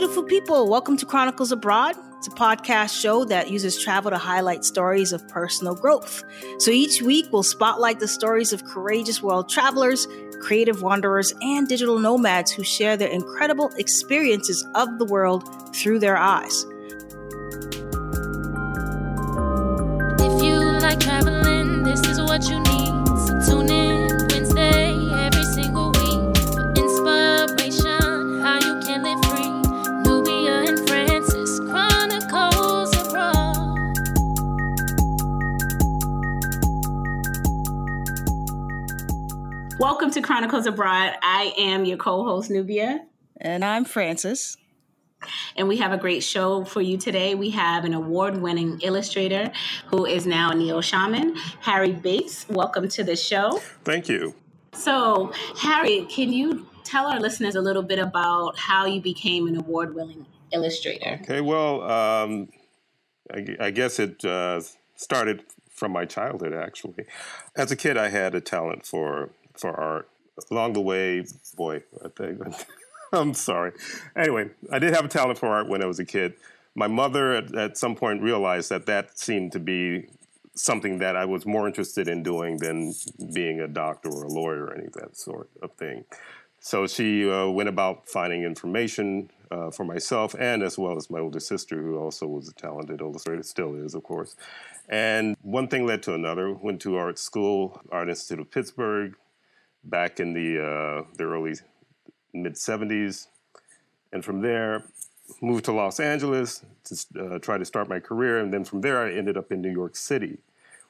beautiful people. Welcome to Chronicles Abroad. It's a podcast show that uses travel to highlight stories of personal growth. So each week, we'll spotlight the stories of courageous world travelers, creative wanderers, and digital nomads who share their incredible experiences of the world through their eyes. If you like traveling, Welcome to Chronicles Abroad. I am your co host, Nubia, And I'm Francis. and we have a great show for you today. We have an award winning illustrator who is now a neo shaman, Harry Bates. Welcome to the show. Thank you. So, Harry, can you tell our listeners a little bit about how you became an award winning illustrator? Okay, well, um, I, I guess it uh, started from my childhood, actually. As a kid, I had a talent for for art. Along the way, boy, I think, I'm sorry. Anyway, I did have a talent for art when I was a kid. My mother, at, at some point, realized that that seemed to be something that I was more interested in doing than being a doctor or a lawyer or any of that sort of thing. So she uh, went about finding information uh, for myself and as well as my older sister, who also was a talented illustrator, still is, of course. And one thing led to another. Went to art school, Art Institute of Pittsburgh, back in the uh, the early mid '70s, and from there moved to Los Angeles to uh, try to start my career. And then from there, I ended up in New York City,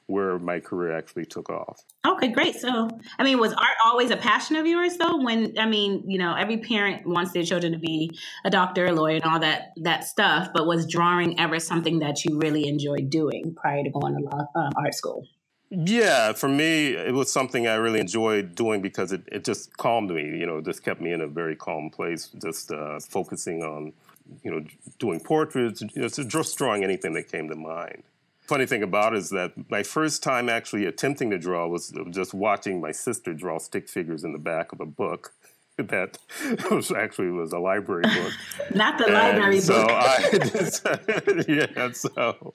where my career actually took off. Okay, great. So, I mean, was art always a passion of yours, though? When I mean, you know, every parent wants their children to be a doctor, a lawyer, and all that that stuff. But was drawing ever something that you really enjoyed doing prior to going to law, um, art school? Yeah, for me, it was something I really enjoyed doing because it, it just calmed me. You know, just kept me in a very calm place, just uh, focusing on, you know, doing portraits, you know, just drawing anything that came to mind. Funny thing about it is that my first time actually attempting to draw was just watching my sister draw stick figures in the back of a book that was actually was a library book. Not the And library so book. I just, yeah, so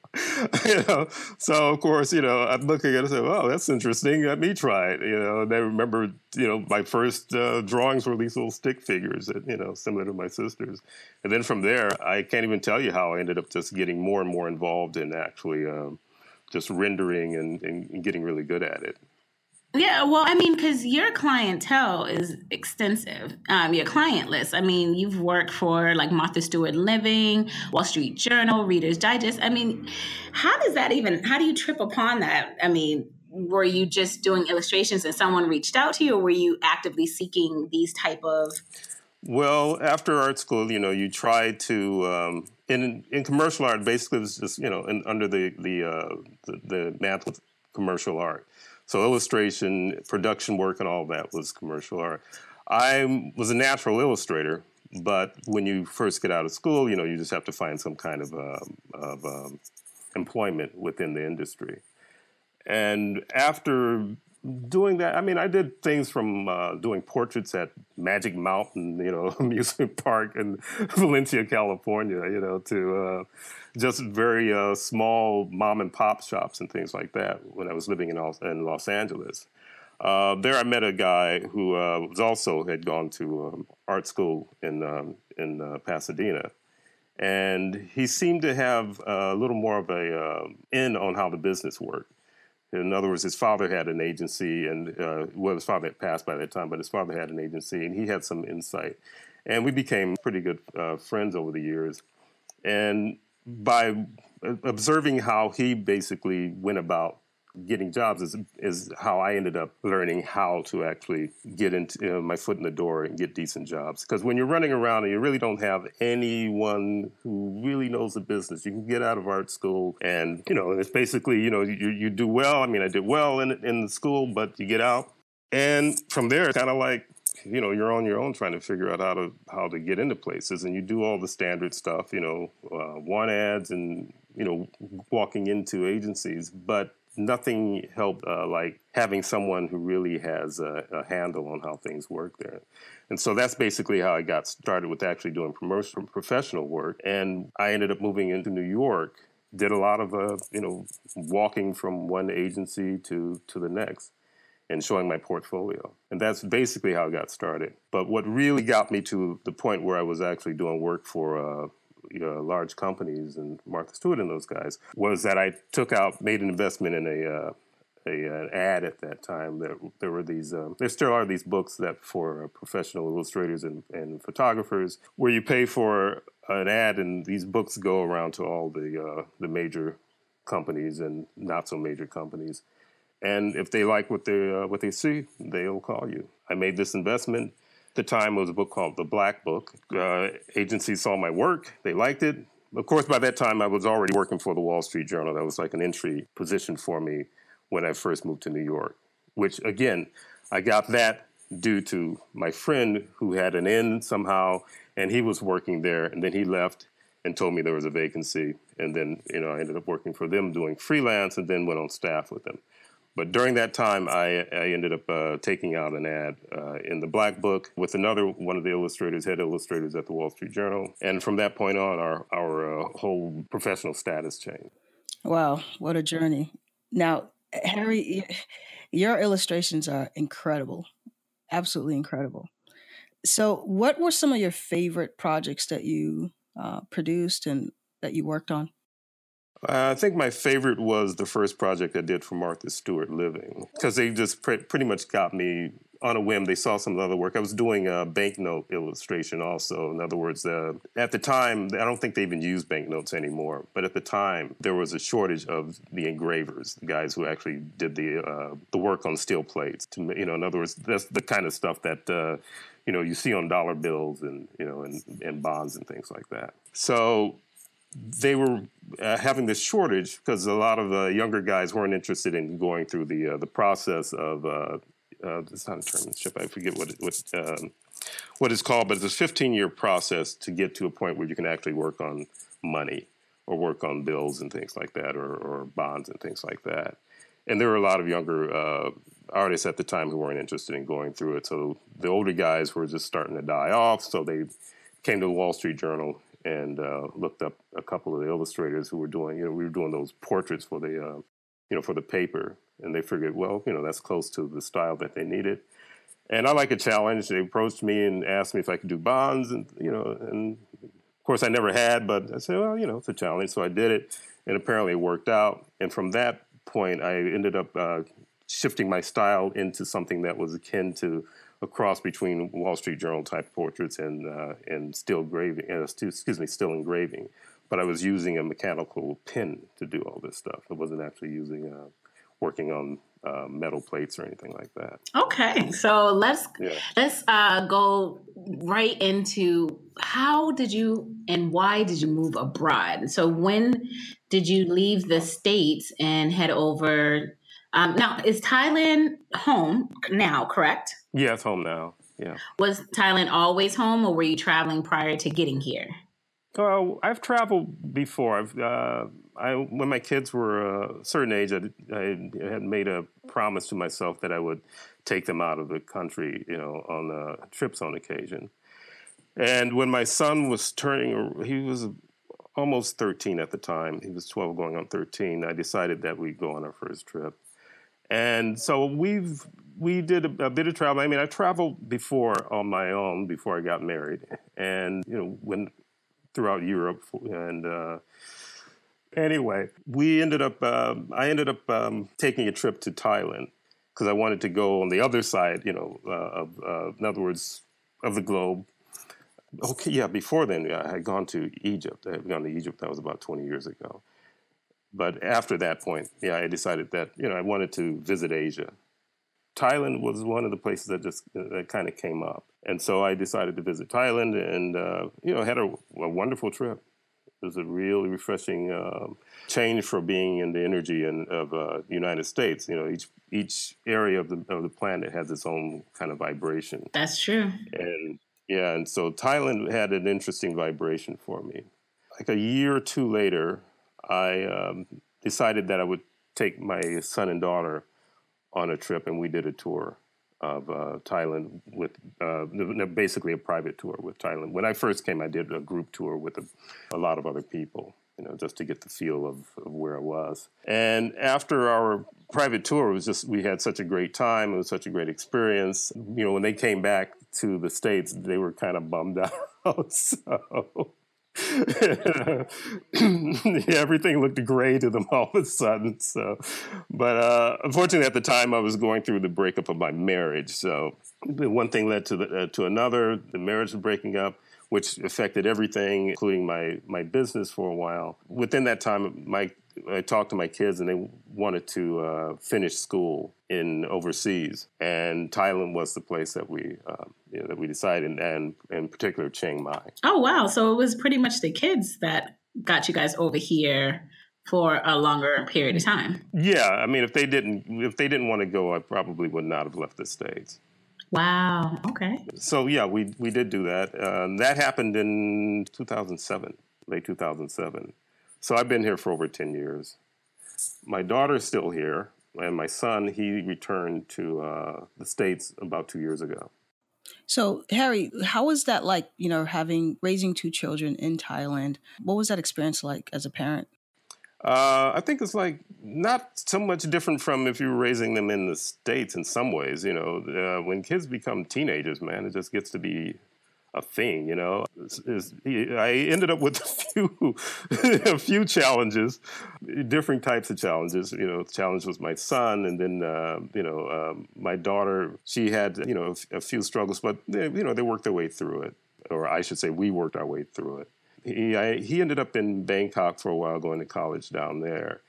you know, so of course, you know, I'm looking at it and say, "Oh, that's interesting. Let me try it." You know, and I remember, you know, my first uh, drawings were these little stick figures, that, you know, similar to my sister's, and then from there, I can't even tell you how I ended up just getting more and more involved in actually um, just rendering and, and getting really good at it. Yeah, well, I mean, because your clientele is extensive. Um, your client list. I mean, you've worked for like Martha Stewart Living, Wall Street Journal, Reader's Digest. I mean, how does that even? How do you trip upon that? I mean, were you just doing illustrations and someone reached out to you, or were you actively seeking these type of? Well, after art school, you know, you try to um, in in commercial art. Basically, it's just you know, in, under the the, uh, the the with commercial art. So illustration, production work, and all that was commercial art. I was a natural illustrator, but when you first get out of school, you know, you just have to find some kind of um, of um, employment within the industry. And after doing that, I mean, I did things from uh, doing portraits at Magic Mountain, you know, amusement park in Valencia, California, you know, to uh, just very uh, small mom and pop shops and things like that when I was living in, in Los Angeles. Uh, there, I met a guy who uh, was also had gone to um, art school in um, in uh, Pasadena, and he seemed to have a little more of a uh, in on how the business worked. In other words, his father had an agency, and uh, well, his father had passed by that time, but his father had an agency, and he had some insight. And we became pretty good uh, friends over the years. And by observing how he basically went about getting jobs is, is how I ended up learning how to actually get into you know, my foot in the door and get decent jobs. Because when you're running around and you really don't have anyone who really knows the business, you can get out of art school and you know it's basically you know you you do well. I mean, I did well in in the school, but you get out and from there, it's kind of like you know you're on your own trying to figure out how to how to get into places, and you do all the standard stuff, you know, uh, want ads and you know walking into agencies, but nothing helped uh, like having someone who really has a, a, handle on how things work there. And so that's basically how I got started with actually doing promotional professional work. And I ended up moving into New York. Did a lot of uh, you know walking from one agency to to the next and showing my portfolio. And that's basically how I got started. But what really got me to the point where I was actually doing work for uh, you know, large companies and Martha Stewart and those guys was that I took out, made an investment in a, uh, a an ad at that time. There, there were these, um, there still are these books that for professional illustrators and, and photographers where you pay for an ad and these books go around to all the uh, the major companies and not so major companies and if they like what they uh, what they see, they'll call you. I made this investment. At the time, it was a book called The Black Book. Uh, agencies saw my work; they liked it. Of course, by that time, I was already working for the Wall Street Journal. That was like an entry position for me when I first moved to New York. Which again, I got that due to my friend who had an in somehow, and he was working there, and then he left and told me there was a vacancy, and then you know I ended up working for them doing freelance, and then went on staff with them. But during that time, I, I ended up uh, taking out an ad uh, in the Black Book with another one of the illustrators, head illustrators at the Wall Street Journal. And from that point on, our, our uh, whole professional status changed. Wow, what a journey. Now, Harry, your illustrations are incredible, absolutely incredible. So, what were some of your favorite projects that you uh, produced and that you worked on? I think my favorite was the first project I did for Martha Stewart Living because they just pre- pretty much got me on a whim. They saw some other work. I was doing a banknote illustration also. In other words, uh, at the time, I don't think they even use banknotes anymore, but at the time, there was a shortage of the engravers, the guys who actually did the uh, the work on steel plates. To, you know, in other words, that's the kind of stuff that uh, you know you see on dollar bills and you know and, and bonds and things like that. So they were uh, having this shortage because a lot of the younger guys weren't interested in going through the uh, the process of uh, uh it's not a termship. I forget what it, what um, what it's called, but it's a 15 year process to get to a point where you can actually work on money or work on bills and things like that, or, or bonds and things like that. And there were a lot of younger uh, artists at the time who weren't interested in going through it. So the older guys were just starting to die off. So they came to the Wall Street Journal and uh, looked up a couple of the illustrators who were doing, you know, we were doing those portraits for the, uh, you know, for the paper, and they figured, well, you know, that's close to the style that they needed. And I like a challenge. They approached me and asked me if I could do bonds, and you know, and of course I never had, but I said, well, you know, it's a challenge, so I did it, and apparently it worked out. And from that point, I ended up uh, shifting my style into something that was akin to a cross between Wall Street Journal type portraits and uh, and still engraving, uh, excuse me, still engraving. But I was using a mechanical pen to do all this stuff. I wasn't actually using uh, working on uh, metal plates or anything like that. Okay, so let's yeah. let's uh, go right into how did you and why did you move abroad? So when did you leave the states and head over? Um, now, is Thailand home now? Correct. Yeah, it's home now. Yeah. Was Thailand always home, or were you traveling prior to getting here? Oh, I've traveled before. I've uh, I when my kids were a certain age, I, I, had made a promise to myself that I would take them out of the country, you know, on uh, trips on occasion. And when my son was turning, he was almost 13 at the time. He was 12 going on 13. I decided that we'd go on our first trip. And so we've we did a, a, bit of travel. I mean, I traveled before on my own before I got married, and you know, went throughout Europe. And uh, anyway, we ended up. Uh, I ended up um, taking a trip to Thailand because I wanted to go on the other side. You know, uh, of uh, in other words, of the globe. Okay, yeah. Before then, I had gone to Egypt. I had gone to Egypt. That was about twenty years ago. But after that point, yeah, I decided that you know I wanted to visit Asia Thailand was one of the places that just uh, that kind of came up, and so I decided to visit Thailand, and uh, you know had a, a, wonderful trip. It was a really refreshing um, change for being in the energy and of uh, the United States. You know, each each area of the of the planet has its own kind of vibration. That's true. And yeah, and so Thailand had an interesting vibration for me. Like a year or two later, I um, decided that I would take my son and daughter on a trip, and we did a tour of uh, Thailand with uh, basically a private tour with Thailand. When I first came, I did a group tour with a, a lot of other people, you know, just to get the feel of, of, where I was. And after our private tour, it was just we had such a great time. It was such a great experience. You know, when they came back to the states, they were kind of bummed out. so everything looked gray to them all of a sudden. So, but uh, unfortunately, at the time, I was going through the breakup of my marriage. So, one thing led to the, uh, to another. The marriage was breaking up which affected everything, including my my business for a while. Within that time, my I talked to my kids, and they wanted to uh, finish school in overseas, and Thailand was the place that we um, you know, that we decided, and in particular Chiang Mai. Oh wow! So it was pretty much the kids that got you guys over here for a longer period of time. Yeah, I mean, if they didn't if they didn't want to go, I probably would not have left the states. Wow. Okay. So yeah, we we did do that. Um, that happened in 2007, late 2007. So I've been here for over 10 years. My daughter's still here, and my son he returned to uh, the states about two years ago. So Harry, how was that like? You know, having raising two children in Thailand. What was that experience like as a parent? Uh, I think it's like not so much different from if you were raising them in the states in some ways. You know, uh, when kids become teenagers, man, it just gets to be a thing. You know, it's, it's, I ended up with a few a few challenges, different types of challenges. You know, challenge was my son, and then uh, you know um, my daughter. She had you know a, few struggles, but they, you know they worked their way through it, or I should say, we worked our way through it he I, he ended up in Bangkok for a while, going to college down there.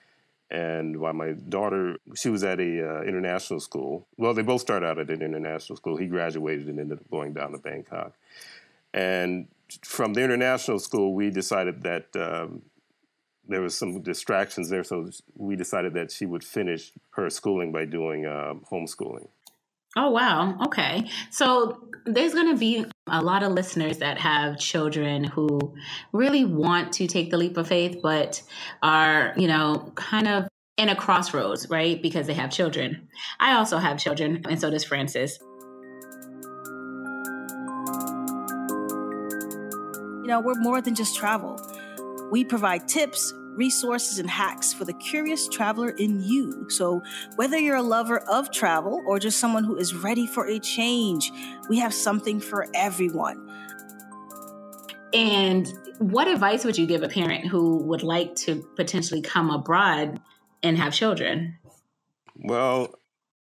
And while my daughter, she was at a uh, international school. Well, they both started out at an international school. He graduated and ended up going down to Bangkok. And from the international school, we decided that um, there was some distractions there, so we decided that she would finish her schooling by doing um, homeschooling. Oh, wow. Okay. So there's going to be a lot of listeners that have children who really want to take the leap of faith, but are, you know, kind of in a crossroads, right? Because they have children. I also have children, and so does Francis. You know, we're more than just travel. We provide tips, resources, and hacks for the curious traveler in you. So, whether you're a lover of travel or just someone who is ready for a change, we have something for everyone. And what advice would you give a parent who would like to potentially come abroad and have children? Well,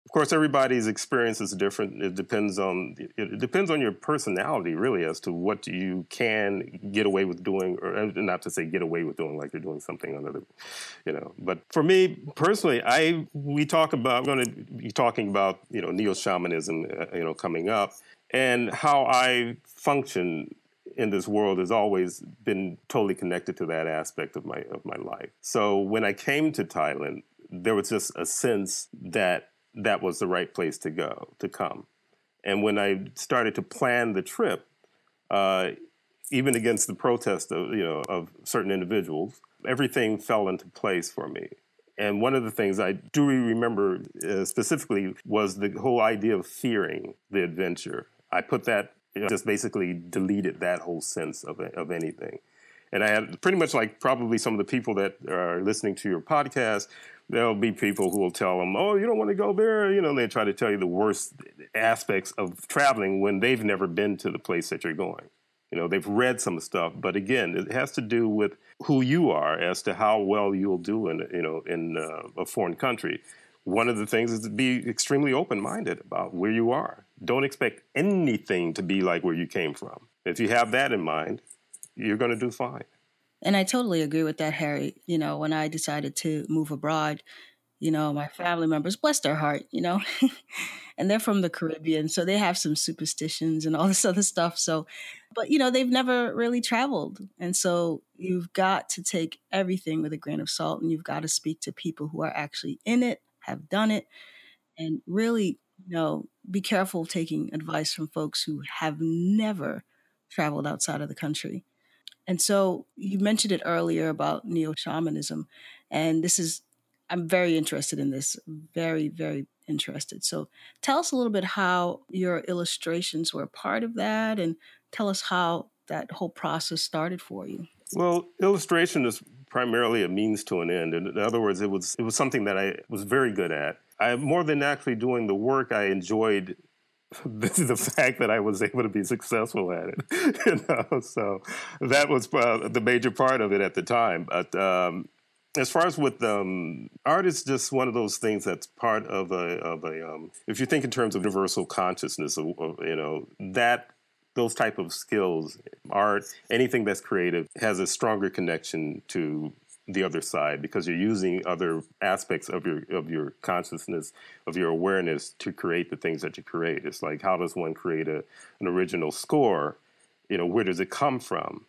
of course, everybody's experience is different. It depends on it depends on your personality, really, as to what you can get away with doing, or not to say get away with doing like you're doing something under the, you know. But for me personally, I we talk about going to be talking about you know neo shamanism, uh, you know, coming up, and how I function in this world has always been totally connected to that aspect of my of my life. So when I came to Thailand, there was just a sense that that was the right place to go to come. And when I started to plan the trip, uh, even against the protest of you know of certain individuals, everything fell into place for me. And one of the things I do remember uh, specifically was the whole idea of fearing the adventure. I put that you know, just basically deleted that whole sense of of anything. And I had pretty much like probably some of the people that are listening to your podcast there'll be people who will tell them, "Oh, you don't want to go there." You know, they try to tell you the worst aspects of traveling when they've never been to the place that you're going. You know, they've read some stuff, but again, it has to do with who you are as to how well you'll do in you know in uh, a foreign country. One of the things is to be extremely open-minded about where you are. Don't expect anything to be like where you came from. If you have that in mind, you're going to do fine. And I totally agree with that, Harry. You know, when I decided to move abroad, you know, my family members, bless their heart, you know, and they're from the Caribbean. So they have some superstitions and all this other stuff. So, but, you know, they've never really traveled. And so you've got to take everything with a grain of salt and you've got to speak to people who are actually in it, have done it, and really, you know, be careful taking advice from folks who have never traveled outside of the country and so you mentioned it earlier about neo shamanism, and this is I'm very interested in this. Very, very interested. So tell us a little bit how your illustrations were part of that and tell us how that whole process started for you. Well, illustration is primarily a means to an end. In other words, it was it was something that I was very good at. I more than actually doing the work, I enjoyed the fact that I was able to be successful at it. you know, so that was uh, the major part of it at the time. But um, as far as with um, art is just one of those things that's part of a of a um, if you think in terms of universal consciousness of, of, you know that those type of skills art anything that's creative has a stronger connection to the other side because you're using other aspects of your of your consciousness of your awareness to create the things that you create. It's like how does one create a, an original score? You know where does it come from?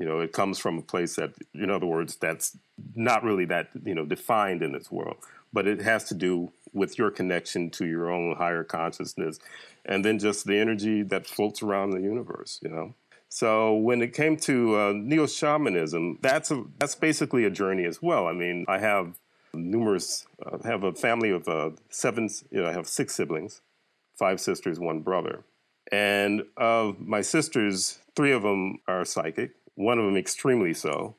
You know, it comes from a place that, in other words, that's not really that, you know, defined in this world, but it has to do with your connection to your own higher consciousness and then just the energy that floats around the universe, you know. So when it came to uh, neo shamanism, that's a that's basically a journey as well. I mean, I have numerous, uh, have a family of uh, seven, you know, I have six siblings, five sisters, one brother, and of my sisters, three of them are psychic, one of them extremely so.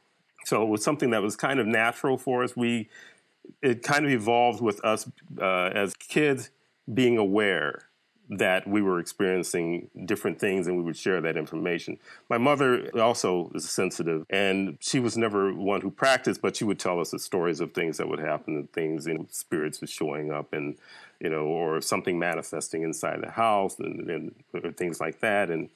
So it was something that was kind of natural for us. We it kind of evolved with us uh, as kids being aware that we were experiencing different things and we would share that information. My mother also is sensitive and she was never one who practiced, but she would tell us the stories of things that would happen and things, know, spirits were showing up and, you know, or something manifesting inside the house and, and things like that. And,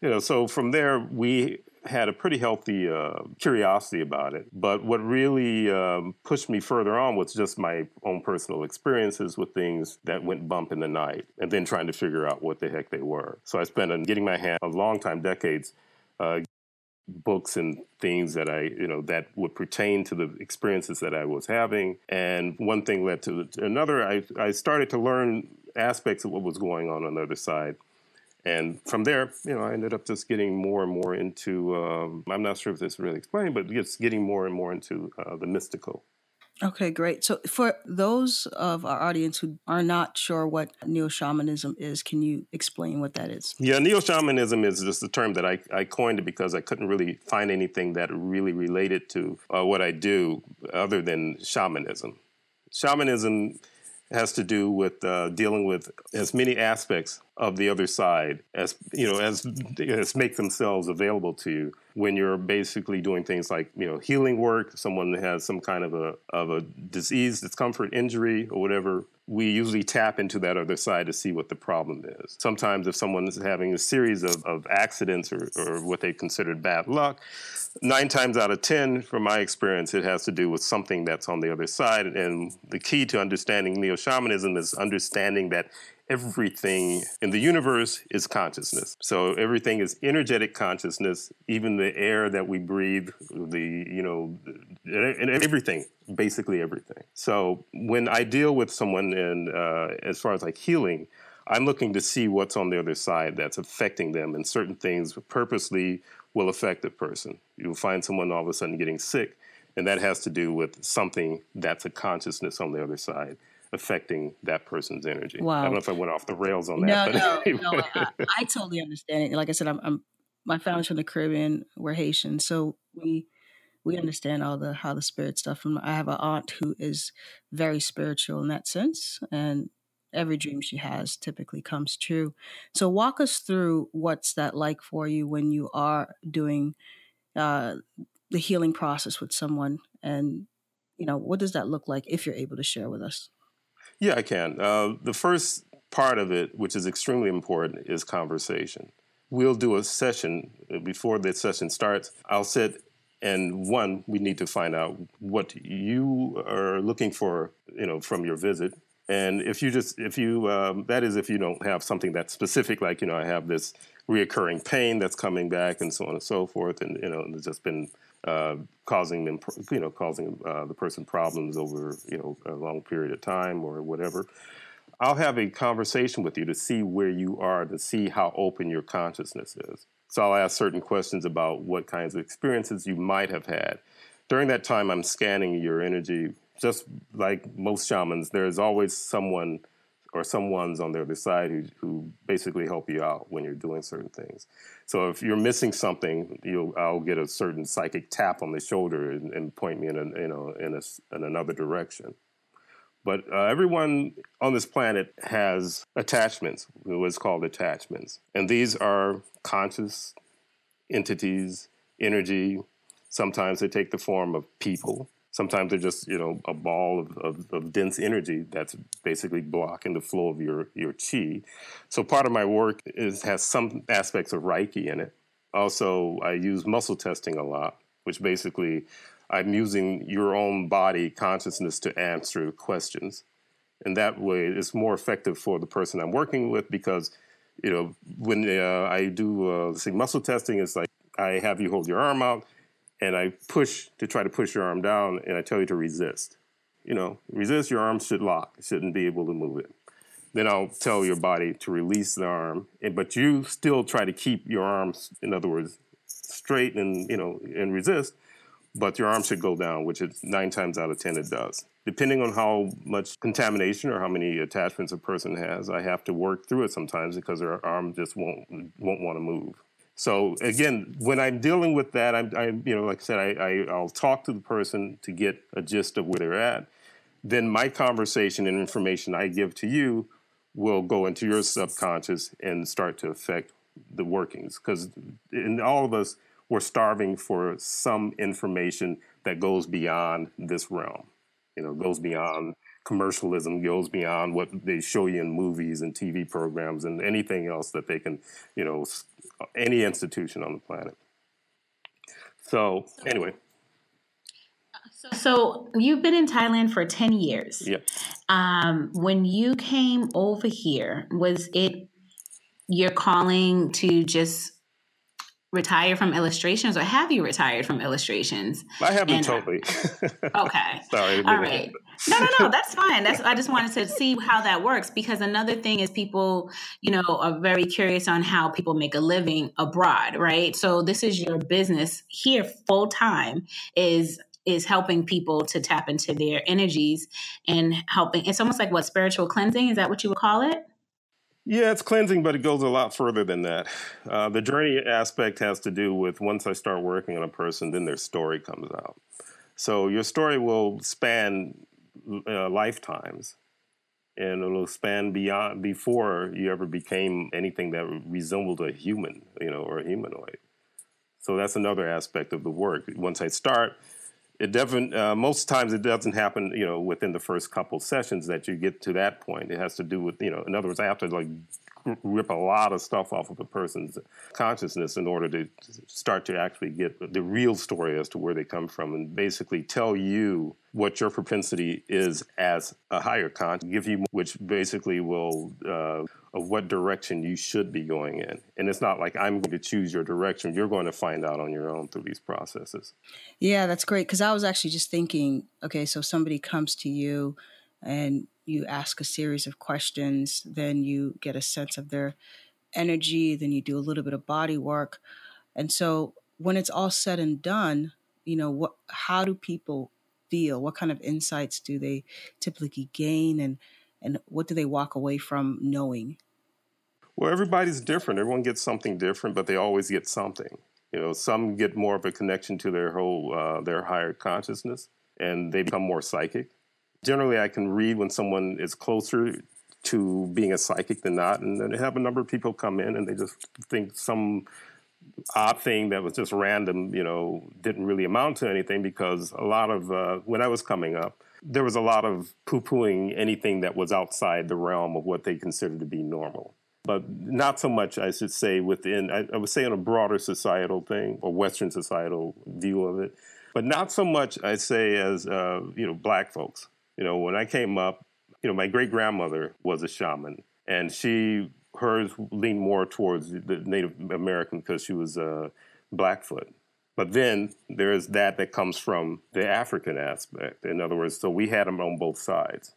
you know, so from there we had a pretty healthy uh, curiosity about it. But what really um, pushed me further on was just my own personal experiences with things that went bump in the night and then trying to figure out what the heck they were. So I spent a, getting my hand a long time, decades, uh, books and things that I, you know, that would pertain to the experiences that I was having. And one thing led to another. I, I started to learn aspects of what was going on on the other side and from there, you know, I ended up just getting more and more into. Um, I'm not sure if this really explained, but just getting more and more into uh, the mystical. Okay, great. So, for those of our audience who are not sure what neo shamanism is, can you explain what that is? Yeah, neo shamanism is just a term that I, I coined it because I couldn't really find anything that really related to uh, what I do other than shamanism. Shamanism has to do with uh, dealing with as many aspects of the other side as you know as as make themselves available to you. When you're basically doing things like you know healing work someone has some kind of a of a disease discomfort injury or whatever we usually tap into that other side to see what the problem is. Sometimes if someone is having a series of, of accidents or, or what they considered bad luck nine times out of ten from my experience it has to do with something that's on the other side. And the key to understanding neo-shamanism is understanding that everything in the universe is consciousness. So everything is energetic consciousness, even the air that we breathe, the, you know, and everything, basically everything. So when I deal with someone and uh, as far as like healing, I'm looking to see what's on the other side that's affecting them, and certain things purposely will affect the person. You'll find someone all of a sudden getting sick, and that has to do with something that's a consciousness on the other side affecting that person's energy. Wow. I don't know if I went off the rails on that. No, no, no. I, I, totally understand it. Like I said, I'm, I'm my family's from the Caribbean. We're Haitian, so we we understand all the how the spirit stuff. And I have an aunt who is very spiritual in that sense, and every dream she has typically comes true. So walk us through what's that like for you when you are doing uh, the healing process with someone, and you know what does that look like if you're able to share with us. Yeah, I can. Uh, the first part of it, which is extremely important, is conversation. We'll do a session uh, before the session starts. I'll sit and one, we need to find out what you are looking for, you know, from your visit. And if you just, if you, um, that is, if you don't have something that's specific, like you know, I have this reoccurring pain that's coming back, and so on and so forth, and you know, there's just been uh, causing them, you know, causing uh, the person problems over, you know, a long period of time or whatever. I'll have a conversation with you to see where you are, to see how open your consciousness is. So I'll ask certain questions about what kinds of experiences you might have had. During that time, I'm scanning your energy just like most shamans, there's always someone or someone's on the other side who, who basically help you out when you're doing certain things. So if you're missing something, you'll I'll get a certain psychic tap on the shoulder and, and point me in a, you know in a, in another direction. But uh, everyone on this planet has attachments, what's called attachments, and these are conscious entities, energy. Sometimes they take the form of people sometimes they're just you know a ball of, of, of, dense energy that's basically blocking the flow of your your chi. So part of my work is has some aspects of reiki in it. Also i use muscle testing a lot which basically i'm using your own body consciousness to answer questions. And that way it's more effective for the person i'm working with because you know when uh, i do uh, say muscle testing it's like i have you hold your arm out and I push to try to push your arm down, and I tell you to resist. You know, resist, your arm should lock, shouldn't be able to move it. Then I'll tell your body to release the arm, and, but you still try to keep your arms, in other words, straight and, you know, and resist, but your arm should go down, which is nine times out of 10 it does. Depending on how much contamination or how many attachments a person has, I have to work through it sometimes because their arm just won't, won't want to move. So again, when I'm dealing with that, I'm, I'm you know, like I said, I, I, I'll talk to the person to get a gist of where they're at. Then my conversation and information I give to you will go into your subconscious and start to affect the workings. Because in all of us, we're starving for some information that goes beyond this realm. You know, goes beyond commercialism, goes beyond what they show you in movies and TV programs and anything else that they can, you know, any institution on the planet. So anyway. So you've been in Thailand for 10 years. Yeah. Um, when you came over here, was it your calling to just retire from illustrations or have you retired from illustrations? I haven't and, uh, totally. okay. Sorry. All right. No, no, no, that's fine. That's I just wanted to see how that works because another thing is people, you know, are very curious on how people make a living abroad, right? So this is your business here full time is is helping people to tap into their energies and helping it's almost like what spiritual cleansing is that what you would call it yeah, it's cleansing, but it goes a lot further than that. Uh, the journey aspect has to do with once I start working on a person, then their story comes out. So your story will span uh, lifetimes, and it'll span beyond before you ever became anything that resembled a human, you know, or a humanoid. So that's another aspect of the work. Once I start, it doesn't uh, most times it doesn't happen you know within the first couple sessions that you get to that point. It has to do with you know in other words to like rip a lot of stuff off of a person's consciousness in order to start to actually get the real story as to where they come from and basically tell you what your propensity is as a higher con give you which basically will uh, of what direction you should be going in. And it's not like I'm going to choose your direction. You're going to find out on your own through these processes. Yeah, that's great. Because I was actually just thinking, okay, so somebody comes to you and you ask a series of questions, then you get a sense of their energy, then you do a little bit of body work. And so when it's all said and done, you know, what how do people feel? What kind of insights do they typically gain and and what do they walk away from knowing? Well, everybody's different. Everyone gets something different, but they always get something. You know, some get more of a connection to their whole uh, their higher consciousness, and they become more psychic. Generally, I can read when someone is closer to being a psychic than not, and then I have a number of people come in and they just think some odd thing that was just random, you know, didn't really amount to anything because a lot of uh, when I was coming up, there was a lot of poo-pooing anything that was outside the realm of what they considered to be normal but not so much, I should say, within, I, I would say, a broader societal thing or Western societal view of it, but not so much, I'd say, as, uh, you know, black folks. You know, when I came up, you know, my great grandmother was a shaman, and she, hers leaned more towards the Native American because she was uh, Blackfoot. But then there's that that comes from the African aspect. In other words, so we had them on both sides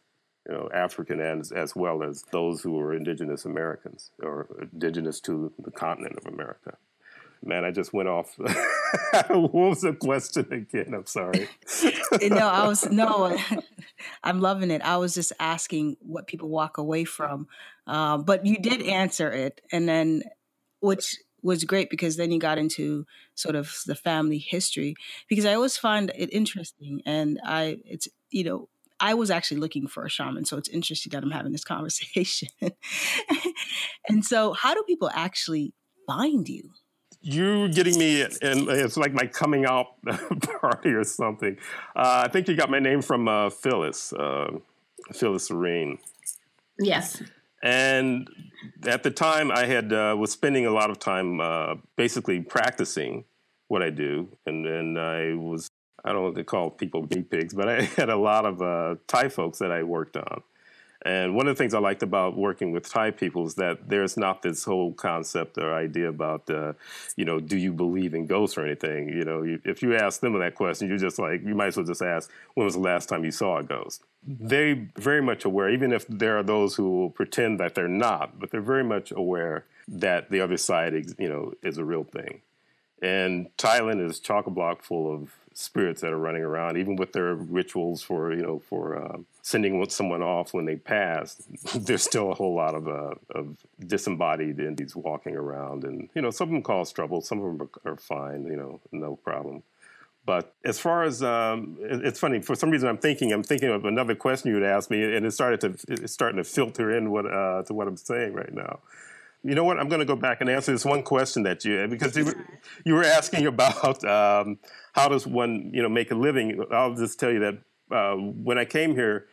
you know, African as, as well as those who were indigenous Americans or indigenous to the continent of America. man, I just went off. what was the question again? I'm sorry. no, I was no. I'm loving it. I was just asking what people walk away from, um, but you did answer it, and then which was great because then you got into sort of the family history because I always find it interesting, and I it's you know I was actually looking for a shaman, so it's interesting that I'm having this conversation. and so, how do people actually find you? You're getting me, and it's like my coming out party or something. Uh, I think you got my name from uh, Phyllis, uh, Phyllis Serene. Yes. And at the time, I had uh, was spending a lot of time uh, basically practicing what I do, and then I was I don't know what they call people guinea pigs, but I had a lot of uh, Thai folks that I worked on. And one of the things I liked about working with Thai people is that there's not this whole concept or idea about, uh, you know, do you believe in ghosts or anything? You know, you, if you ask them that question, you're just like, you might as well just ask, when was the last time you saw a ghost? They very much aware, even if there are those who will pretend that they're not, but they're very much aware that the other side, you know, is a real thing. And Thailand is chock a block full of spirits that are running around, even with their rituals for you know for uh, sending someone off when they pass. There's still a whole lot of uh, of disembodied entities walking around, and you know some of them cause trouble, some of them are, are fine, you know, no problem. But as far as um, it's funny, for some reason I'm thinking I'm thinking of another question you would ask me, and it started to it's starting to filter in what uh, to what I'm saying right now. You know what? I'm going to go back and answer this one question that you because you, you were asking about um, how does one you know make a living. I'll just tell you that uh, when I came here,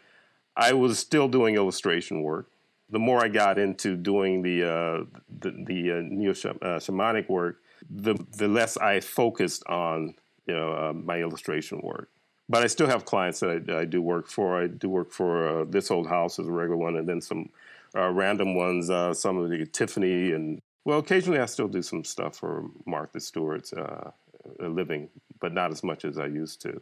I was still doing illustration work. The more I got into doing the uh, the, the uh, neo uh, shamanic work, the the less I focused on you know uh, my illustration work. But I still have clients that I, I do work for. I do work for uh, this old house as a regular one, and then some uh, random ones, uh, some of the Tiffany, and well, occasionally I still do some stuff for Martha Stewart's uh, living, but not as much as I used to.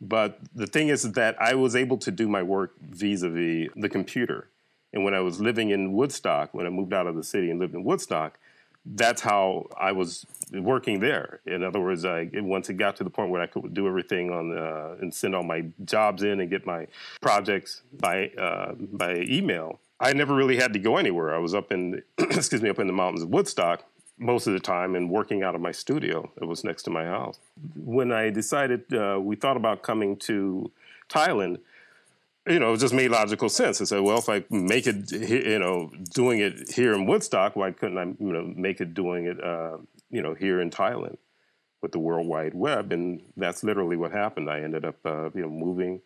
But the thing is that I was able to do my work vis a vis the computer. And when I was living in Woodstock, when I moved out of the city and lived in Woodstock, that's how I was working there. In other words, I once it got to the point where I could do everything on uh, and send all my jobs in and get my projects by uh, by email. I never really had to go anywhere. I was up in excuse me up in the mountains of Woodstock most of the time and working out of my studio that was next to my house. When I decided uh, we thought about coming to Thailand, you know, it just made logical sense. I said, well, if I make it, you know, doing it here in Woodstock, why couldn't I, you know, make it doing it, uh, you know, here in Thailand with the World Wide Web? And that's literally what happened. I ended up, uh, you know, moving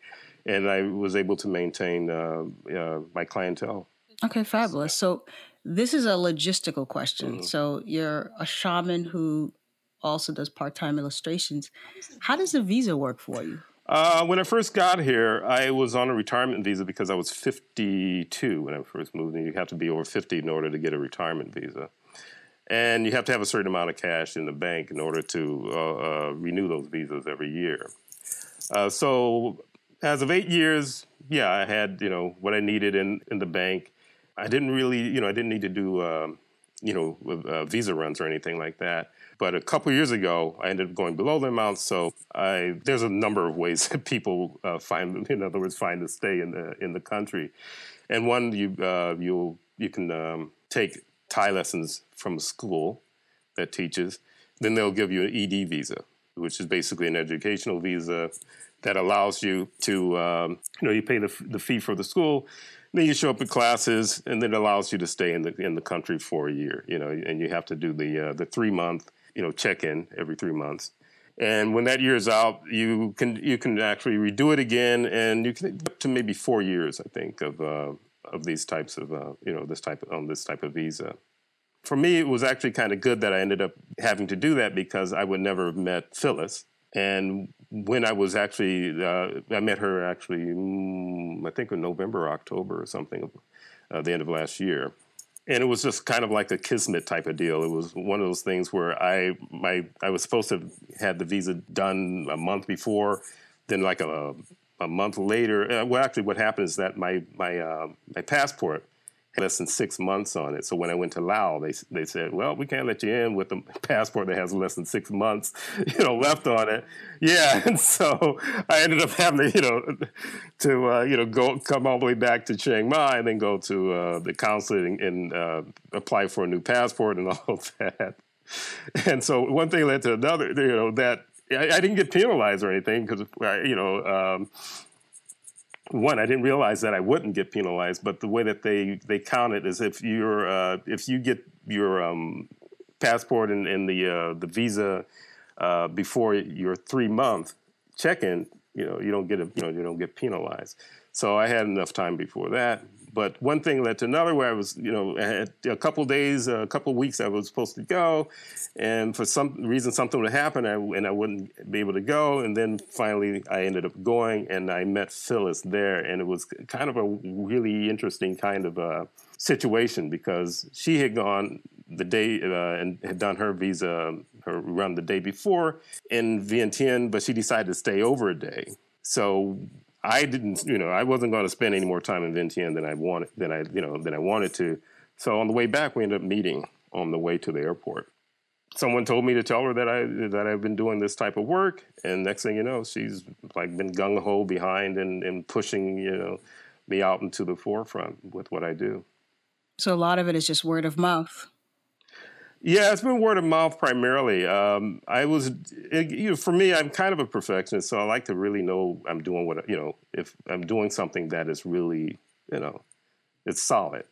and I was able to maintain uh, uh, my clientele. Okay, fabulous. So this is a logistical question. Mm-hmm. So you're a shaman who also does part-time illustrations. How does the visa work for you? Uh, when I first got here, I was on a retirement visa because I was 52 when I first moved, and you have to be over 50 in order to get a retirement visa. And you have to have a certain amount of cash in the bank in order to uh, uh, renew those visas every year. Uh, so as of eight years, yeah, I had you know what I needed in in the bank. I didn't really, you know, I didn't need to do, um, you know, uh, visa runs or anything like that. But a couple years ago, I ended up going below the amount. So I, there's a number of ways that people uh, find, in other words, find to stay in the in the country. And one, you uh, you you can um, take Thai lessons from a school that teaches. Then they'll give you an ED visa, which is basically an educational visa that allows you to, um, you know, you pay the, the fee for the school, then you show up at classes, and then it allows you to stay in the in the country for a year. You know, and you have to do the uh, the three month you know check in every three months. And when that year is out, you can you can actually redo it again, and you can up to maybe four years, I think, of uh, of these types of uh, you know this type on this type of visa. For me, it was actually kind of good that I ended up having to do that because I would never have met Phyllis, and when I was actually, uh, I met her actually, mm, I think in November, October, or something, uh, the end of last year, and it was just kind of like a kismet type of deal. It was one of those things where I my I was supposed to have had the visa done a month before, then like a a month later. Uh, well, actually, what happened is that my my uh, my passport less than six months on it. So when I went to Laos, they they said, "Well, we can't let you in with a passport that has less than six months, you know, left on it." Yeah, and so I ended up having to, you know, to uh, you know go come all the way back to Chiang Mai and then go to uh, the consulate and, and uh, apply for a new passport and all of that. And so one thing led to another. You know that I, I didn't get penalized or anything because you know. Um, one, I didn't realize that I wouldn't get penalized, but the way that they they count it is if you're uh, if you get your um, passport and, and the uh, the visa uh, before your three month check in, you know you don't get a, you know you don't get penalized. So I had enough time before that. But one thing led to another where I was, you know, a couple days, a couple weeks I was supposed to go. And for some reason, something would happen and I wouldn't be able to go. And then finally, I ended up going and I met Phyllis there. And it was kind of a really interesting kind of a situation because she had gone the day uh, and had done her visa, her run the day before in Vientiane, but she decided to stay over a day. So I didn't, you know, I wasn't going to spend any more time in Vientiane than I wanted, than I, you know, than I wanted to. So on the way back, we ended up meeting on the way to the airport. Someone told me to tell her that I that I've been doing this type of work, and next thing you know, she's like been gung ho behind and, and pushing, you know, me out into the forefront with what I do. So a lot of it is just word of mouth. Yeah, it's been word of mouth primarily. Um, I was, it, you know, for me, I'm kind of a perfectionist, so I like to really know I'm doing what, you know, if I'm doing something that is really, you know, it's solid.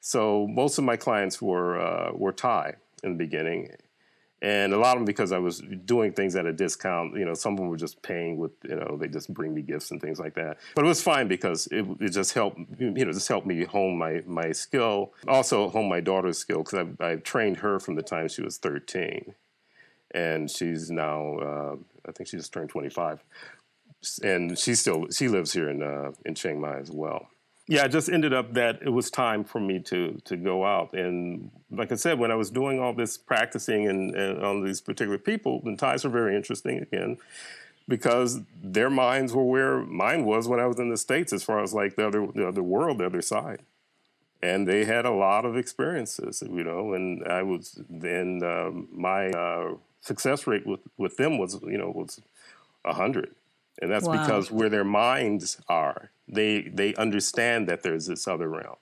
So most of my clients were uh, were Thai in the beginning, and a lot of them because I was doing things at a discount. You know, some of them were just paying with you know they just bring me gifts and things like that. But it was fine because it, it just helped you know just helped me hone my my skill. Also hone my daughter's skill because I I trained her from the time she was thirteen, and she's now uh, I think she just turned twenty five, and she still she lives here in uh, in Chiang Mai as well yeah, it just ended up that it was time for me to to go out. And like I said, when I was doing all this practicing and, and on these particular people, the Thais were very interesting again because their minds were where mine was when I was in the states, as far as like the other the other world, the other side. And they had a lot of experiences, you know. And I was then um, my uh, success rate with with them was you know was a hundred and that's wow. because where their minds are, they they understand that there's this other realm.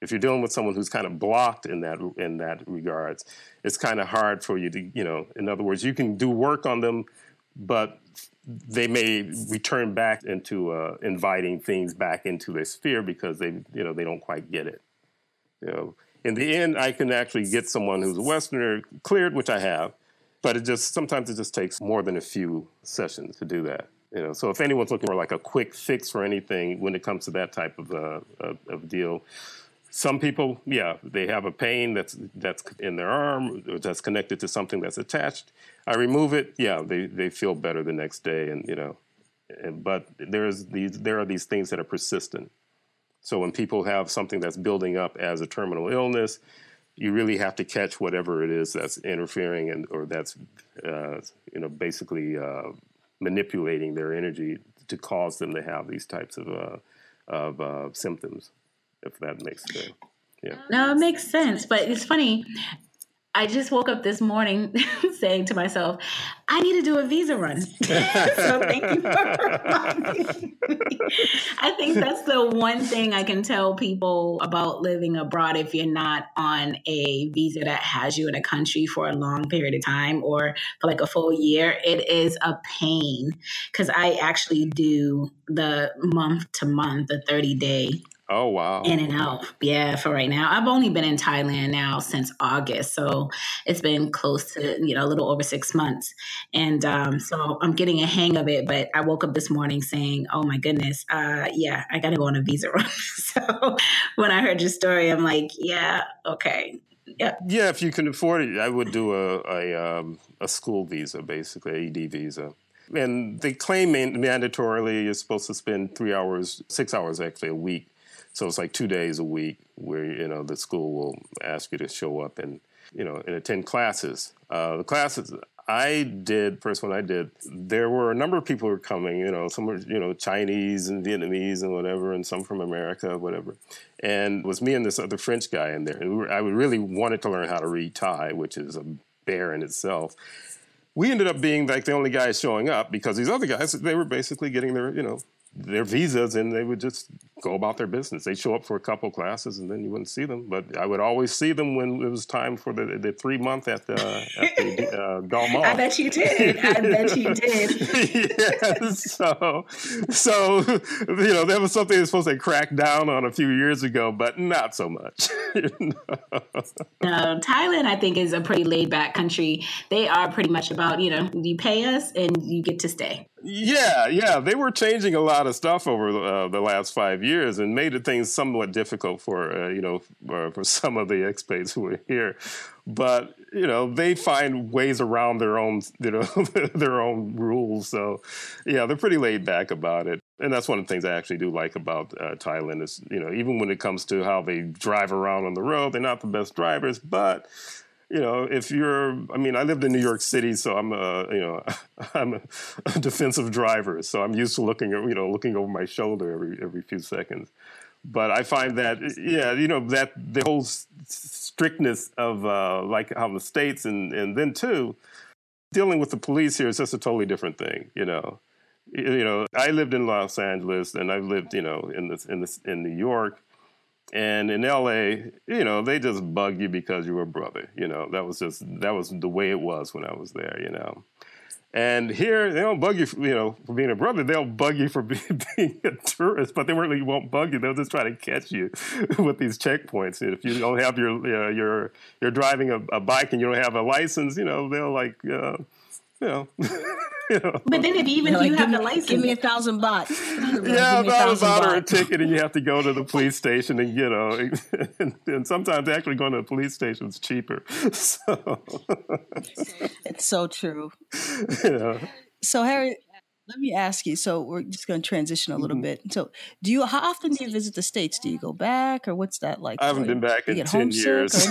If you're dealing with someone who's kind of blocked in that in that regards, it's kind of hard for you to, you know, in other words, you can do work on them, but they may return back into uh, inviting things back into their sphere because they, you know, they don't quite get it. You know, in the end, I can actually get someone who's a Westerner cleared, which I have, but it just sometimes it just takes more than a few sessions to do that. You know, so if anyone's looking for like a quick fix for anything when it comes to that type of uh, of, deal, some people, yeah, they have a pain that's that's in their arm or that's connected to something that's attached. I remove it, yeah, they they feel better the next day, and you know, and, but there's these there are these things that are persistent. So when people have something that's building up as a terminal illness, you really have to catch whatever it is that's interfering and or that's uh, you know basically uh, manipulating their energy to cause them to have these types of uh, of uh, symptoms, if that makes sense. Yeah. No, it makes sense. But it's funny. I just woke up this morning saying to myself, I need to do a visa run. so thank you for reminding me. I think that's the one thing I can tell people about living abroad if you're not on a visa that has you in a country for a long period of time or for like a full year. It is a pain because I actually do the month to month, the 30 day Oh wow. In and out. Yeah, for right now. I've only been in Thailand now since August. So it's been close to, you know, a little over six months. And um, so I'm getting a hang of it. But I woke up this morning saying, Oh my goodness, uh, yeah, I gotta go on a visa run. so when I heard your story, I'm like, Yeah, okay. Yeah. Yeah, if you can afford it, I would do a a, um, a school visa, basically, ED visa. And they claim mandatorily you're supposed to spend three hours, six hours actually a week so it's like two days a week where you know the school will ask you to show up and you know and attend classes. Uh, the classes I did first one I did. There were a number of people who were coming. You know, some were you know Chinese and Vietnamese and whatever, and some from America, whatever. And it was me and this other French guy in there. And we were, I really wanted to learn how to read Thai, which is a bear in itself. We ended up being like the only guys showing up because these other guys they were basically getting their you know their visas and they would just go about their business. They'd show up for a couple classes and then you wouldn't see them. But I would always see them when it was time for the, the three month at the, at the uh, Galma. I bet you did. I bet you did. yeah. So, so, you know, that was something that's supposed to crack down on a few years ago, but not so much. no, Thailand, I think, is a pretty laid back country. They are pretty much about, you know, you pay us and you get to stay. Yeah, yeah, they were changing a lot of stuff over uh, the last five years and made things somewhat difficult for uh, you know for, some of the expats who were here. But you know they find ways around their own you know their own rules. So yeah, they're pretty laid back about it, and that's one of the things I actually do like about uh, Thailand is you know even when it comes to how they drive around on the road, they're not the best drivers, but you know, if you're, I mean, I lived in New York City, so I'm a, you know, I'm a defensive driver, so I'm used to looking, you know, looking over my shoulder every every few seconds. But I find that, yeah, you know, that the whole strictness of uh, like how the states and and then too, dealing with the police here is just a totally different thing, you know. You know, I lived in Los Angeles and I've lived, you know, in this in this in New York and in LA, you know, they just bug you because you're a brother. You know, that was just that was the way it was when I was there. You know, and here they don't bug you, for, you know, for being a brother. They'll bug you for being, being a tourist, but they really won't bug you. They'll just try to catch you with these checkpoints. And if you don't have your uh, your you're driving a, a, bike and you don't have a license, you know, they'll like. Uh, you know. you know. But then if even if like, you have the license, give me a thousand bucks. yeah, about a baht or a ticket, and you have to go to the police station, and you know, and, and sometimes actually going to the police station is cheaper. So it's so true. Yeah. So Harry, let me ask you. So we're just going to transition a little mm-hmm. bit. So, do you? How often do you visit the states? Do you go back, or what's that like? I haven't been back in ten years.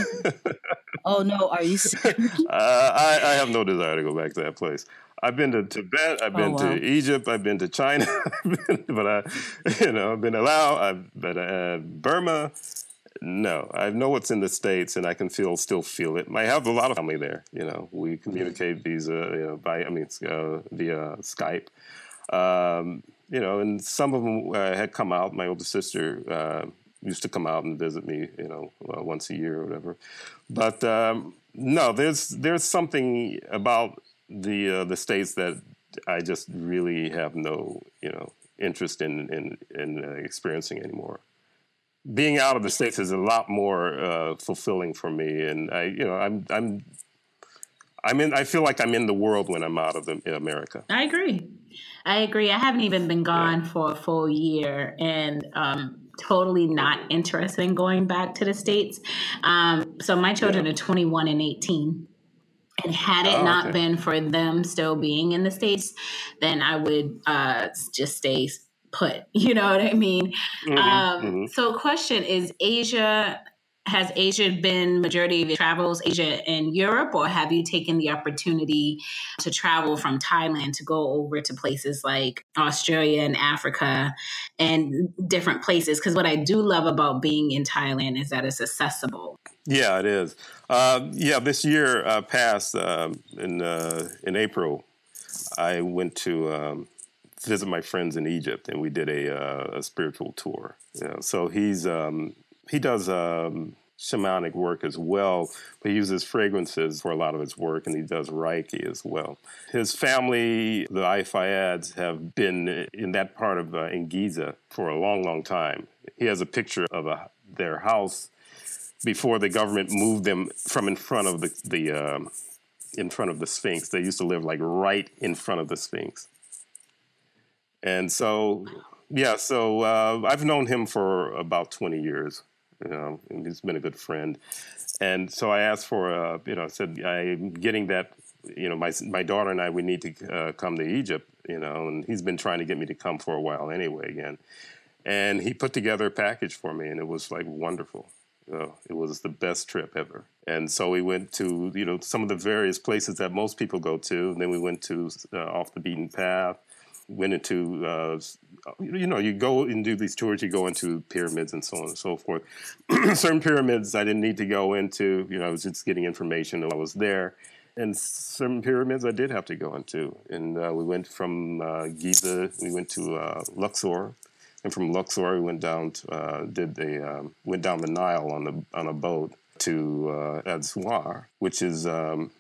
oh no, are you? uh, I, I, have no desire to go back to that place. I've been to Tibet. I've been oh, wow. to Egypt. I've been to China. but I, you know, I've been to Laos. I've been to uh, Burma. No, I know what's in the states, and I can feel still feel it. I have a lot of family there. You know, we communicate via you know by I mean uh, via Skype. Um, you know, and some of them uh, had come out. My older sister uh, used to come out and visit me. You know, uh, once a year or whatever. But um, no, there's there's something about the uh, the states that I just really have no you know interest in in, in uh, experiencing anymore. Being out of the states is a lot more uh, fulfilling for me, and I you know I'm I'm I'm in. I feel like I'm in the world when I'm out of the, America. I agree. I agree. I haven't even been gone yeah. for a full year, and um, totally not interested in going back to the states. Um, so my children yeah. are 21 and 18. And had it oh, not okay. been for them still being in the States, then I would uh, just stay put. You know what I mean? Mm-hmm, um, mm-hmm. So, question is Asia has Asia been majority of your travels Asia and Europe, or have you taken the opportunity to travel from Thailand to go over to places like Australia and Africa and different places? Because what I do love about being in Thailand is that it's accessible. Yeah, it is. Uh, yeah, this year uh, past uh, in uh, in April, I went to um, visit my friends in Egypt, and we did a, uh, a spiritual tour. Yeah, so he's um, he does um, shamanic work as well, but he uses fragrances for a lot of his work, and he does Reiki as well. His family, the Ayfayads, have been in that part of uh, in Giza for a long, long time. He has a picture of a, their house before the government moved them from in front of the, the um, in front of the Sphinx. They used to live like right in front of the Sphinx. And so, yeah, so uh, I've known him for about 20 years. You know, and he's been a good friend. And so I asked for, uh, you know, I said, I'm getting that, you know, my, my daughter and I, we need to uh, come to Egypt, you know, and he's been trying to get me to come for a while anyway again. And he put together a package for me, and it was like wonderful Oh, it was the best trip ever. And so we went to, you know, some of the various places that most people go to. And then we went to uh, off the beaten path, went into, uh, you know, you go and do these tours, you go into pyramids and so on and so forth. Certain pyramids I didn't need to go into, you know, I was just getting information while I was there. And certain pyramids I did have to go into. And uh, we went from uh, Giza, we went to uh, Luxor, and from Luxor, we went down to, uh, did the um, went down the Nile on the on a boat to uh, Aswan, which is um,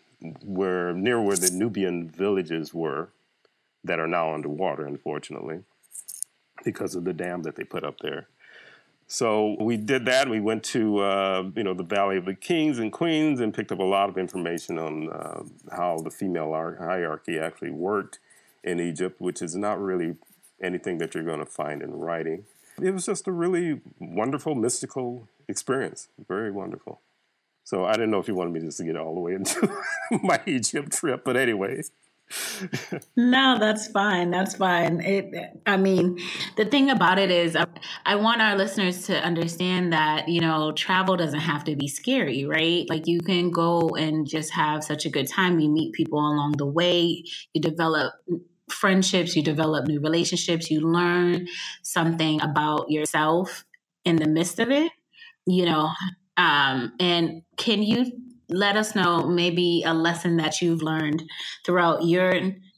where near where the Nubian villages were that are now underwater, unfortunately, because of the dam that they put up there. So we did that. We went to uh, you know the Valley of the Kings and Queens and picked up a lot of information on uh, how the female hierarchy actually worked in Egypt, which is not really anything that you're going to find in writing. It was just a really wonderful, mystical experience. Very wonderful. So I didn't know if you wanted me just to get all the way into my Egypt trip, but anyway. No, that's fine. That's fine. It, I mean, the thing about it is, I, I want our listeners to understand that, you know, travel doesn't have to be scary, right? Like you can go and just have such a good time. You meet people along the way, you develop friendships, you develop new relationships, you learn something about yourself in the midst of it, you know. Um, and can you let us know maybe a lesson that you've learned throughout your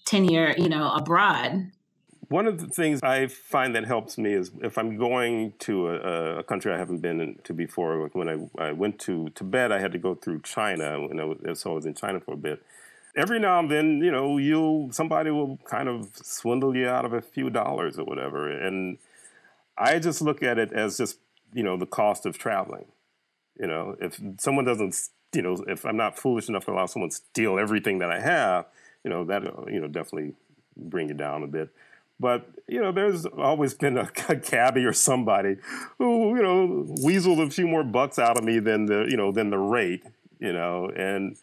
tenure, you know, abroad? One of the things I find that helps me is if I'm going to a, a country I haven't been to before. When I, I, went to Tibet, I had to go through China, when I was, so I was in China for a bit every now and then, you know, you'll somebody will kind of swindle you out of a few dollars or whatever. And I just look at it as just, you know, the cost of traveling. You know, if someone doesn't, you know, if I'm not foolish enough to allow someone to steal everything that I have, you know, that you know definitely bring you down a bit. But you know, there's always been a, a cabbie or somebody who you know weaseled a few more bucks out of me than the you know than the rate. You know, and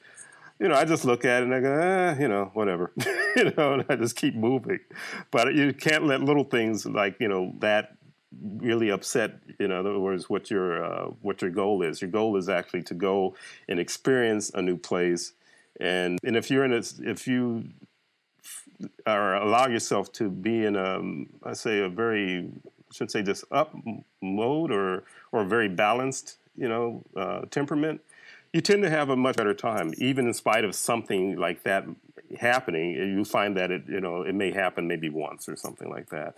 you know, I just look at it and I go, eh, you know, whatever, you know, and I just keep moving. But you can't let little things like, you know, that really upset. In other words, what your uh, what your goal is. Your goal is actually to go and experience a new place, and and if you're in a if you or allow yourself to be in a I say a very I should say just up mode or or very balanced, you know, uh, temperament you tend to have a much better time, even in spite of something like that happening. You find that it, you know, it may happen maybe once or something like that.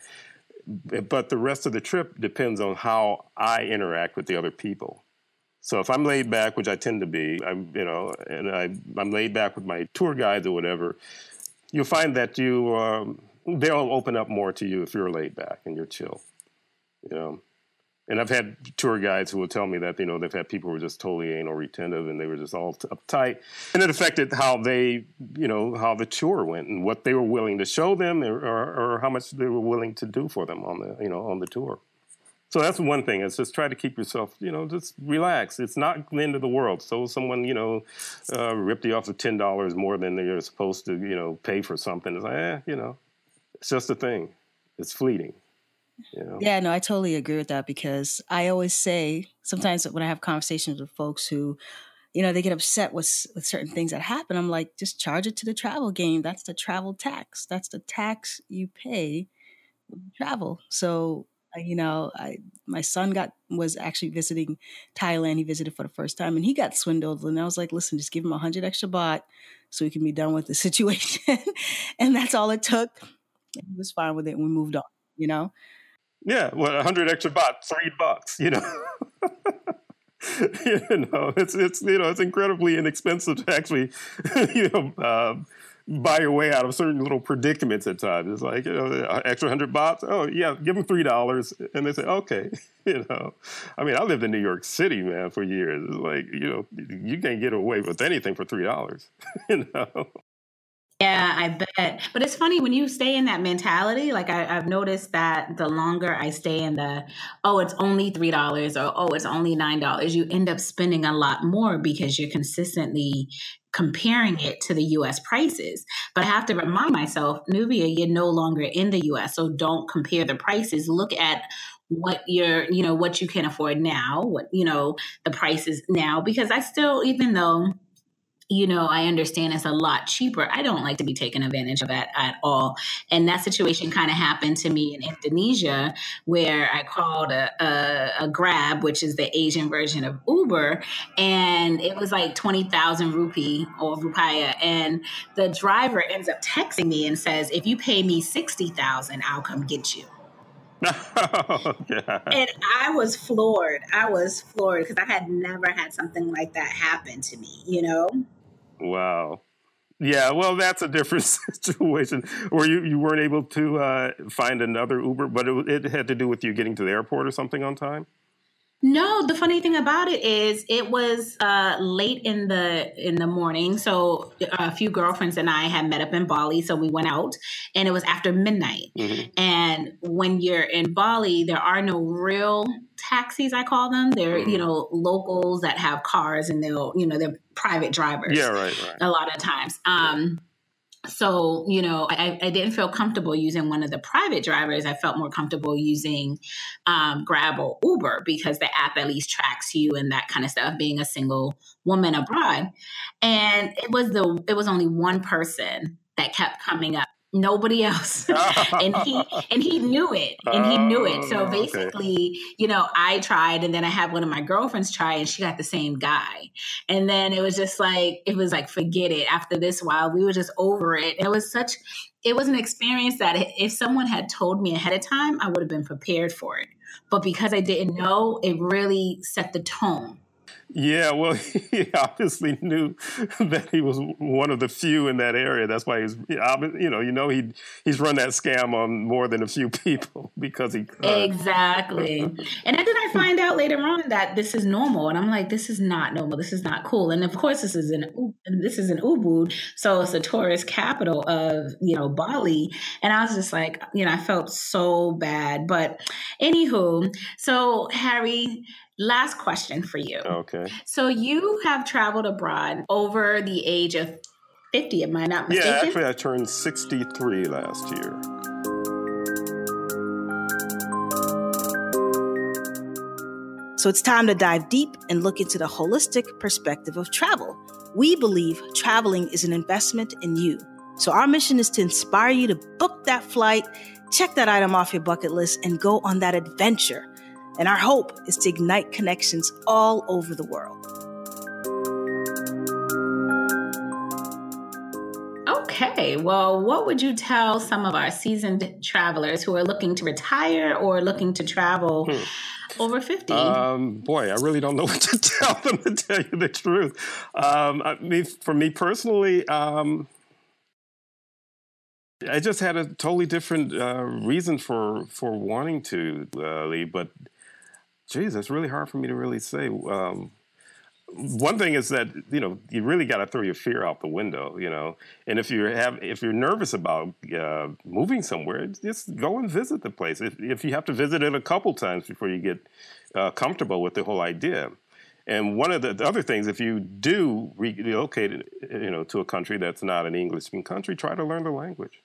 But the rest of the trip depends on how I interact with the other people. So if I'm laid back, which I tend to be, I'm, you know, and I, I'm laid back with my tour guides or whatever, you'll find that you, um, they'll open up more to you if you're laid back and you're chill, you know. And I've had tour guides who will tell me that you know they've had people who were just totally anal retentive and they were just all uptight, and it affected how they you know how the tour went and what they were willing to show them or, or, or how much they were willing to do for them on the you know on the tour. So that's one thing. Is just try to keep yourself, you know, just relax. It's not the end of the world. So someone, you know, uh, ripped you off of ten dollars more than you're supposed to, you know, pay for something. It's like, eh, you know, it's just a thing. It's fleeting. Know? Yeah, no, I totally agree with that because I always say sometimes when I have conversations with folks who, you know, they get upset with with certain things that happen. I'm like, just charge it to the travel game. That's the travel tax. That's the tax you pay travel. So you know, I my son got was actually visiting Thailand. He visited for the first time, and he got swindled. And I was like, "Listen, just give him a hundred extra baht, so we can be done with the situation." and that's all it took. He was fine with it, and we moved on. You know, yeah, well, hundred extra baht, three bucks. You know. you know, it's it's you know it's incredibly inexpensive to actually, you know, uh, buy your way out of certain little predicaments at times. It's like you know, extra hundred baht. Oh yeah, give them three dollars, and they say okay. You know, I mean, I lived in New York City, man, for years. It's like you know, you can't get away with anything for three dollars. you know. Yeah, I bet. But it's funny when you stay in that mentality. Like I, have noticed that the longer I stay in the, oh, it's only three dollars or oh, it's only nine dollars, you end up spending a lot more because you're consistently comparing it to the US prices. But I have to remind myself, Nubia, you're no longer in the US. So don't compare the prices. Look at what you're, you know, what you can afford now, what, you know, the prices now. Because I still, even though you know, I understand it's a lot cheaper. I don't like to be taken advantage of that at all. And that situation kind of happened to me in Indonesia, where I called a, a, a, Grab, which is the Asian version of Uber, and it was like 20,000 rupee or rupiah. And the driver ends up texting me and says, if you pay me 60,000, I'll come get you. oh, and I was floored. I was floored because I had never had something like that happen to me, you know? Wow. Yeah, well, that's a different situation where you, you weren't able to uh, find another Uber, but it, it had to do with you getting to the airport or something on time? No, the funny thing about it is it was uh, late in the in the morning. So a few girlfriends and I had met up in Bali, so we went out, and it was after midnight. Mm-hmm. And when you're in Bali, there are no real taxis. I call them. They're mm-hmm. you know locals that have cars, and they'll you know they're private drivers. Yeah, right, right. A lot of times. Um, so you know I, I, didn't feel comfortable using one of the private drivers. I felt more comfortable using um, grab or uber because the app at least tracks you and that kind of stuff being a single woman abroad. And it was the it was only one person that kept coming up nobody else. And he and he knew it and he knew it. Oh, so oh, basically okay. you know i tried and then i had one of my girlfriends try and she got the same guy. And then it was just like it was like forget it. After this while we were just over it. It was such it was an experience that if someone had told me ahead of time i would have been prepared for it. But because i didn't know it really set the tone yeah, well, he obviously knew that he was one of the few in that area. That's why he's, you know, you know, he he's run that scam on more than a few people because he could. exactly. and then I find out later on that this is normal, and I'm like, this is not normal. This is not cool. And of course, this is an this is an Ubud, so it's a tourist capital of you know Bali. And I was just like, you know, I felt so bad. But anywho, so Harry Last question for you. Okay. So you have traveled abroad over the age of 50, am I not mistaken? Yeah, actually, I turned 63 last year. So it's time to dive deep and look into the holistic perspective of travel. We believe traveling is an investment in you. So our mission is to inspire you to book that flight, check that item off your bucket list, and go on that adventure and our hope is to ignite connections all over the world. Okay, well, what would you tell some of our seasoned travelers who are looking to retire or looking to travel hmm. over 50? Um, boy, I really don't know what to tell them to tell you the truth. Um, I mean, for me personally, um, I just had a totally different uh, reason for for wanting to uh, leave, but geez, it's really hard for me to really say. Um, one thing is that you know you really got to throw your fear out the window, you know. And if you have if you're nervous about uh, moving somewhere, just go and visit the place. If, if you have to visit it a couple times before you get uh, comfortable with the whole idea. And one of the, the other things, if you do relocate, you know, to a country that's not an English-speaking country, try to learn the language.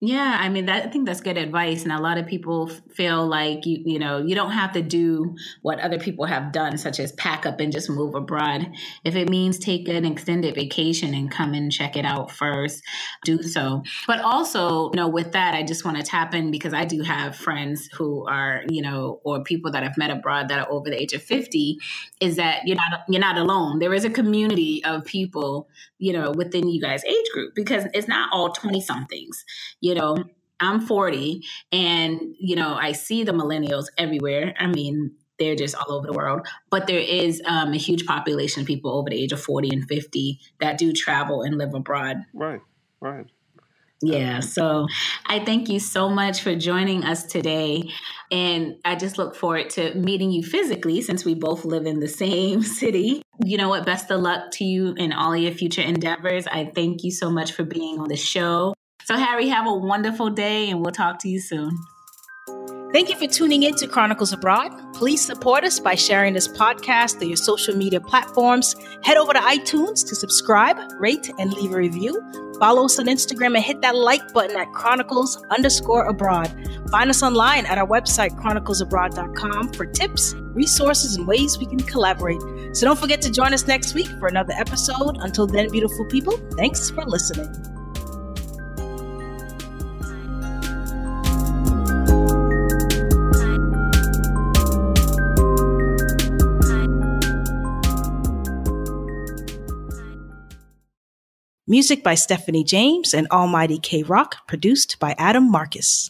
Yeah, I mean that I think that's good advice and a lot of people feel like you you know, you don't have to do what other people have done such as pack up and just move abroad. If it means take an extended vacation and come and check it out first, do so. But also, you know, with that I just want to tap in because I do have friends who are, you know, or people that I've met abroad that are over the age of 50 is that you're not you're not alone. There is a community of people, you know, within you guys age group because it's not all 20 somethings you know, I'm 40 and, you know, I see the millennials everywhere. I mean, they're just all over the world. But there is um, a huge population of people over the age of 40 and 50 that do travel and live abroad. Right, right. Yeah, so I thank you so much for joining us today. And I just look forward to meeting you physically since we both live in the same city. You know what? Best of luck to you in all your future endeavors. I thank you so much for being on the show. So, Harry, have a wonderful day and we'll talk to you soon. Thank you for tuning in to Chronicles Abroad. Please support us by sharing this podcast through your social media platforms. Head over to iTunes to subscribe, rate, and leave a review. Follow us on Instagram and hit that like button at Chronicles underscore abroad. Find us online at our website, chroniclesabroad.com, for tips, resources, and ways we can collaborate. So don't forget to join us next week for another episode. Until then, beautiful people, thanks for listening. Music by Stephanie James and Almighty K Rock, produced by Adam Marcus.